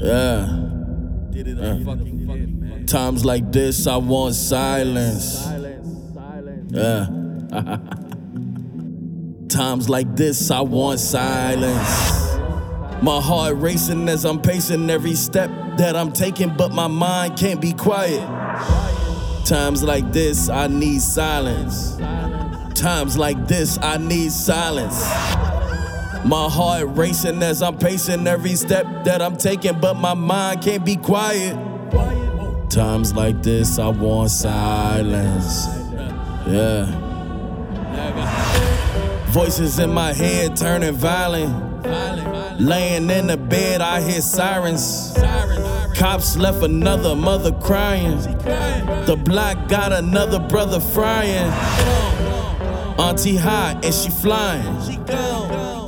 Yeah. Times like this, I want silence. Yeah. Times like this, I want silence. My heart racing as I'm pacing every step that I'm taking, but my mind can't be quiet. Times like this, I need silence. Times like this, I need silence. My heart racing as I'm pacing every step that I'm taking, but my mind can't be quiet. Times like this, I want silence. Yeah. Voices in my head turning violent. Laying in the bed, I hear sirens. Cops left another mother crying. The block got another brother frying. Auntie high and she flying.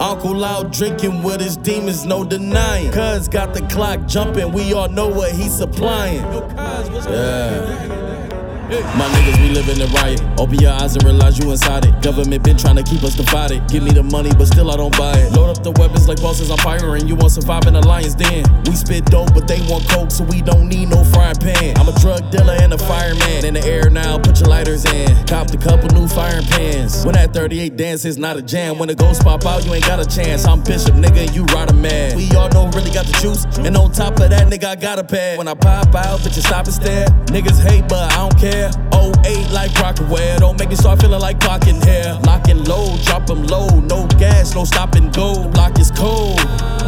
Uncle out drinking with his demons, no denying. Cuz got the clock jumping, we all know what he's supplying. Cuz yeah. My niggas, we live in a riot. Open your eyes and realize you inside it. Government been trying to keep us divided. Give me the money, but still I don't buy it. Load up the weapons like bosses, I'm firing. You want survive in a lion's den. We spit dope, but they want coke, so we don't need no frying pan. I'm a drug dealer and a fireman. In the air now, put your lighters in. Copped a couple new firing pans. When that 38 dance is not a jam. When the ghosts pop out, you ain't got a chance. I'm Bishop, nigga, and you ride a man. We all know really got the juice. And on top of that, nigga, I got a pad. When I pop out, bitch, you stop and stare. Niggas hate, but I don't care. 08 like Crockware. Don't make me start feeling like clocking hair. Locking low, drop them low. No gas, no stop and go. Block is cold.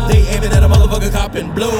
They aiming at a motherfucker copping blow.